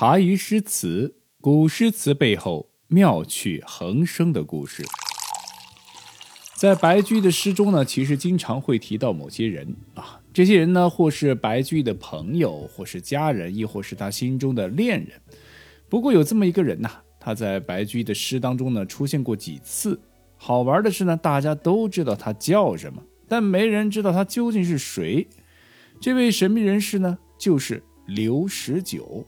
茶余诗词，古诗词背后妙趣横生的故事。在白居易的诗中呢，其实经常会提到某些人啊，这些人呢，或是白居易的朋友，或是家人，亦或是他心中的恋人。不过有这么一个人呐，他在白居易的诗当中呢出现过几次。好玩的是呢，大家都知道他叫什么，但没人知道他究竟是谁。这位神秘人士呢，就是刘十九。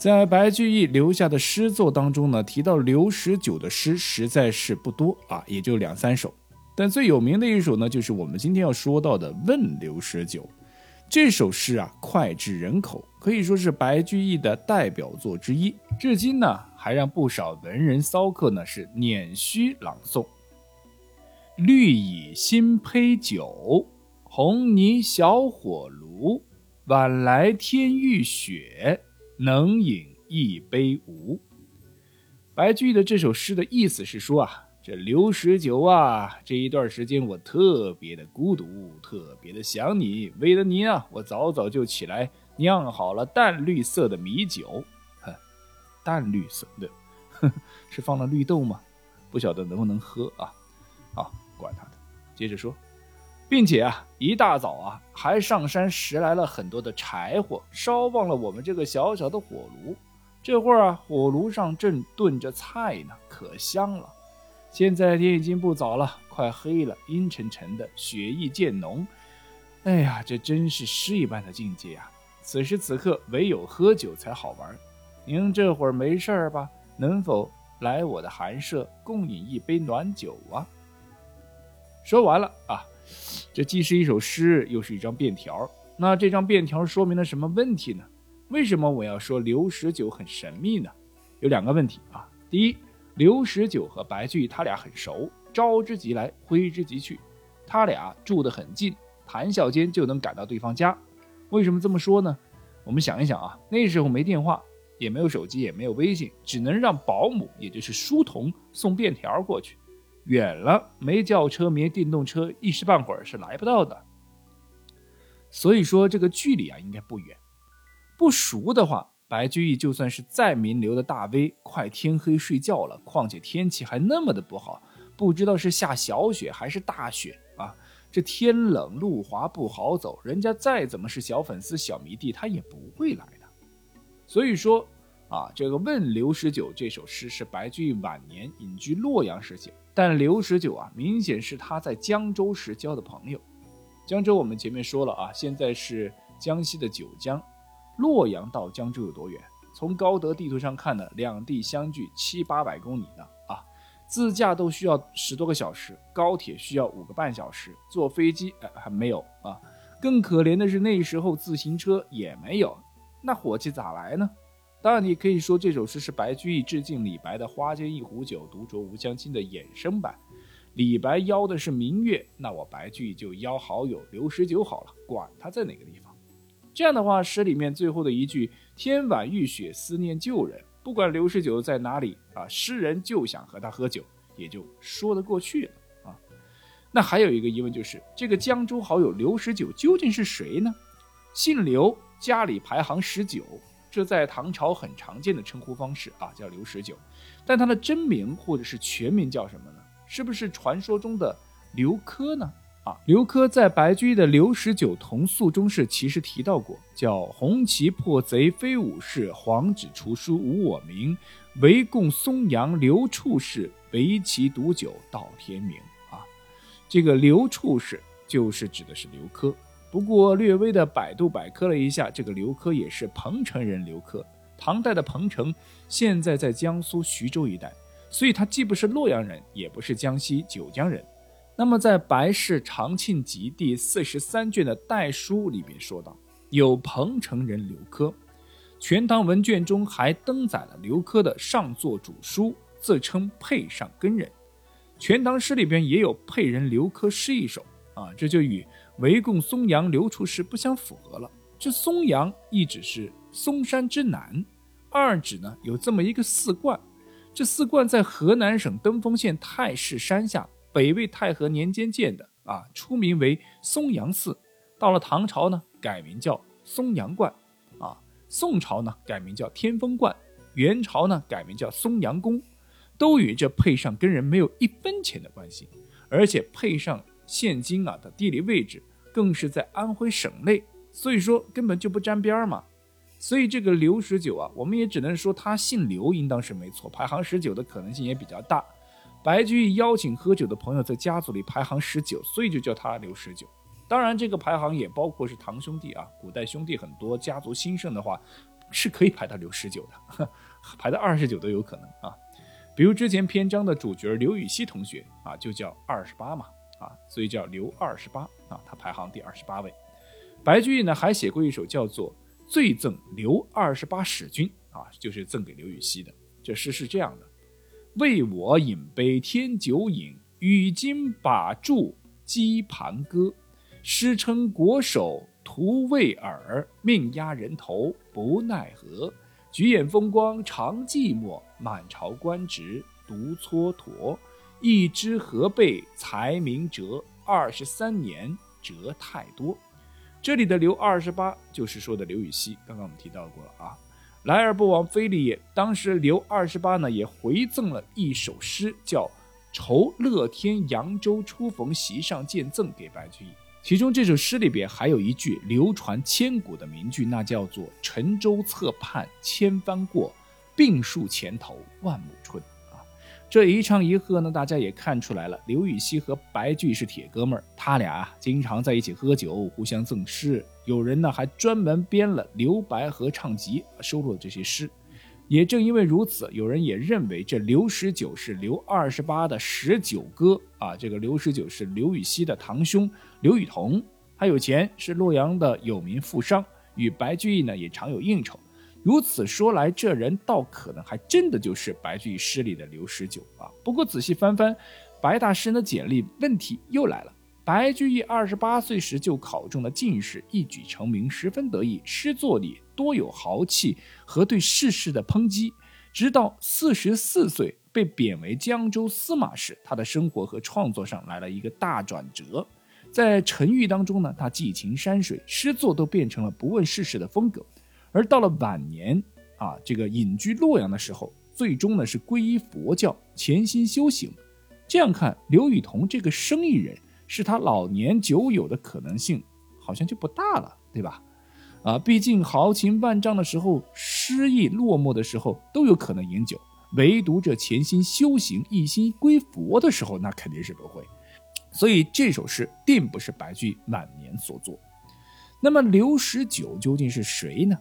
在白居易留下的诗作当中呢，提到刘十九的诗实在是不多啊，也就两三首。但最有名的一首呢，就是我们今天要说到的《问刘十九》这首诗啊，脍炙人口，可以说是白居易的代表作之一。至今呢，还让不少文人骚客呢是捻须朗诵：“绿蚁新醅酒，红泥小火炉。晚来天欲雪。”能饮一杯无？白居易的这首诗的意思是说啊，这刘十九啊，这一段时间我特别的孤独，特别的想你。为了你啊，我早早就起来酿好了淡绿色的米酒。哼，淡绿色的，哼，是放了绿豆吗？不晓得能不能喝啊？好，管他的，接着说。并且啊，一大早啊，还上山拾来了很多的柴火，烧旺了我们这个小小的火炉。这会儿啊，火炉上正炖着菜呢，可香了。现在天已经不早了，快黑了，阴沉沉的，雪意渐浓。哎呀，这真是诗一般的境界啊！此时此刻，唯有喝酒才好玩。您这会儿没事儿吧？能否来我的寒舍共饮一杯暖酒啊？说完了啊。这既是一首诗，又是一张便条。那这张便条说明了什么问题呢？为什么我要说刘十九很神秘呢？有两个问题啊。第一，刘十九和白居易他俩很熟，招之即来，挥之即去，他俩住得很近，谈笑间就能赶到对方家。为什么这么说呢？我们想一想啊，那时候没电话，也没有手机，也没有微信，只能让保姆，也就是书童送便条过去。远了，没轿车，没电动车，一时半会儿是来不到的。所以说这个距离啊，应该不远。不熟的话，白居易就算是再名流的大 V，快天黑睡觉了，况且天气还那么的不好，不知道是下小雪还是大雪啊。这天冷路滑不好走，人家再怎么是小粉丝、小迷弟，他也不会来的。所以说。啊，这个《问刘十九》这首诗是白居易晚年隐居洛阳时写，但刘十九啊，明显是他在江州时交的朋友。江州我们前面说了啊，现在是江西的九江，洛阳到江州有多远？从高德地图上看呢，两地相距七八百公里呢啊，自驾都需要十多个小时，高铁需要五个半小时，坐飞机哎还没有啊。更可怜的是那时候自行车也没有，那火气咋来呢？当然，你可以说这首诗是白居易致敬李白的“花间一壶酒，独酌无相亲”的衍生版。李白邀的是明月，那我白居易就邀好友刘十九好了，管他在哪个地方。这样的话，诗里面最后的一句“天晚欲雪，思念旧人”，不管刘十九在哪里啊，诗人就想和他喝酒，也就说得过去了啊。那还有一个疑问就是，这个江州好友刘十九究竟是谁呢？姓刘，家里排行十九。这在唐朝很常见的称呼方式啊，叫刘十九，但他的真名或者是全名叫什么呢？是不是传说中的刘珂呢？啊，刘珂在白居易的《刘十九同宿》中是其实提到过，叫红旗破贼非武士，黄纸除书无我名，唯共松阳刘处士，围棋独酒到天明。啊，这个刘处士就是指的是刘珂。不过略微的百度百科了一下，这个刘珂也是彭城人。刘珂，唐代的彭城现在在江苏徐州一带，所以他既不是洛阳人，也不是江西九江人。那么在《白氏长庆集》第四十三卷的代书里边说道，有彭城人刘珂，《全唐文卷》中还登载了刘珂的上作主书，自称沛上根人，《全唐诗》里边也有沛人刘珂诗一首啊，这就与。围共松阳刘处士不相符合了。这松阳一指是嵩山之南，二指呢有这么一个寺观，这寺观在河南省登封县太室山下，北魏太和年间建的啊，出名为松阳寺。到了唐朝呢，改名叫松阳观。啊，宋朝呢改名叫天风观，元朝呢改名叫松阳宫，都与这配上跟人没有一分钱的关系，而且配上现今啊的地理位置更是在安徽省内，所以说根本就不沾边嘛。所以这个刘十九啊，我们也只能说他姓刘，应当是没错，排行十九的可能性也比较大。白居易邀请喝酒的朋友在家族里排行十九，所以就叫他刘十九。当然，这个排行也包括是堂兄弟啊，古代兄弟很多，家族兴盛的话是可以排到刘十九的，排到二十九都有可能啊。比如之前篇章的主角刘禹锡同学啊，就叫二十八嘛啊，所以叫刘二十八啊，他排行第二十八位。白居易呢还写过一首叫做。醉赠刘二十八使君啊，就是赠给刘禹锡的。这诗是这样的：为我饮杯添酒饮，与君把箸击盘歌。诗称国手徒为尔，命压人头不奈何。举眼风光常寂寞，满朝官职独蹉跎。一枝何备才名折，二十三年折太多。这里的刘二十八就是说的刘禹锡，刚刚我们提到过了啊。来而不往非礼也。当时刘二十八呢也回赠了一首诗，叫《酬乐天扬州初逢席上见赠》给白居易。其中这首诗里边还有一句流传千古的名句，那叫做“沉舟侧畔千帆过，病树前头万木春”。这一唱一和呢，大家也看出来了。刘禹锡和白居易是铁哥们儿，他俩经常在一起喝酒，互相赠诗。有人呢还专门编了《刘白合唱集》，收录了这些诗。也正因为如此，有人也认为这刘十九是刘二十八的十九哥啊。这个刘十九是刘禹锡的堂兄刘禹同，他有钱，是洛阳的有名富商，与白居易呢也常有应酬。如此说来，这人倒可能还真的就是白居易诗里的刘十九啊。不过仔细翻翻白大师的简历，问题又来了。白居易二十八岁时就考中了进士，一举成名，十分得意，诗作里多有豪气和对世事的抨击。直到四十四岁被贬为江州司马时，他的生活和创作上来了一个大转折。在沉郁当中呢，他寄情山水，诗作都变成了不问世事的风格。而到了晚年啊，这个隐居洛阳的时候，最终呢是皈依佛教，潜心修行。这样看，刘禹同这个生意人是他老年酒友的可能性好像就不大了，对吧？啊，毕竟豪情万丈的时候，失意落寞的时候都有可能饮酒，唯独这潜心修行、一心归佛的时候，那肯定是不会。所以这首诗并不是白居易晚年所作。那么刘十九究竟是谁呢？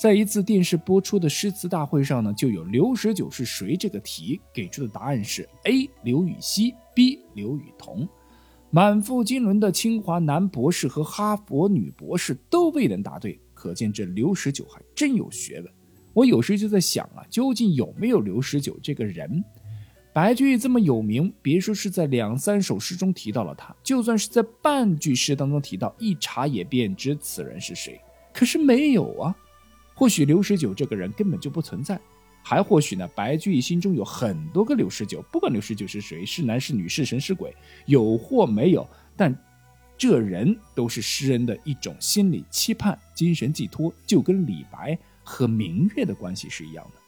在一次电视播出的诗词大会上呢，就有刘十九是谁这个题，给出的答案是 A 刘禹锡，B 刘禹同。满腹经纶的清华男博士和哈佛女博士都未能答对，可见这刘十九还真有学问。我有时就在想啊，究竟有没有刘十九这个人？白居易这么有名，别说是在两三首诗中提到了他，就算是在半句诗当中提到，一查也便知此人是谁。可是没有啊。或许刘十九这个人根本就不存在，还或许呢？白居易心中有很多个刘十九，不管刘十九是谁，是男是女，是神是鬼，有或没有，但这人都是诗人的一种心理期盼、精神寄托，就跟李白和明月的关系是一样的。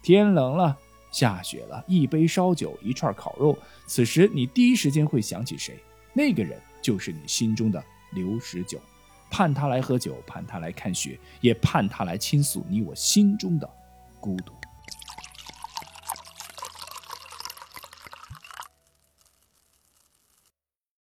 天冷了，下雪了，一杯烧酒，一串烤肉，此时你第一时间会想起谁？那个人就是你心中的刘十九。盼他来喝酒，盼他来看雪，也盼他来倾诉你我心中的孤独。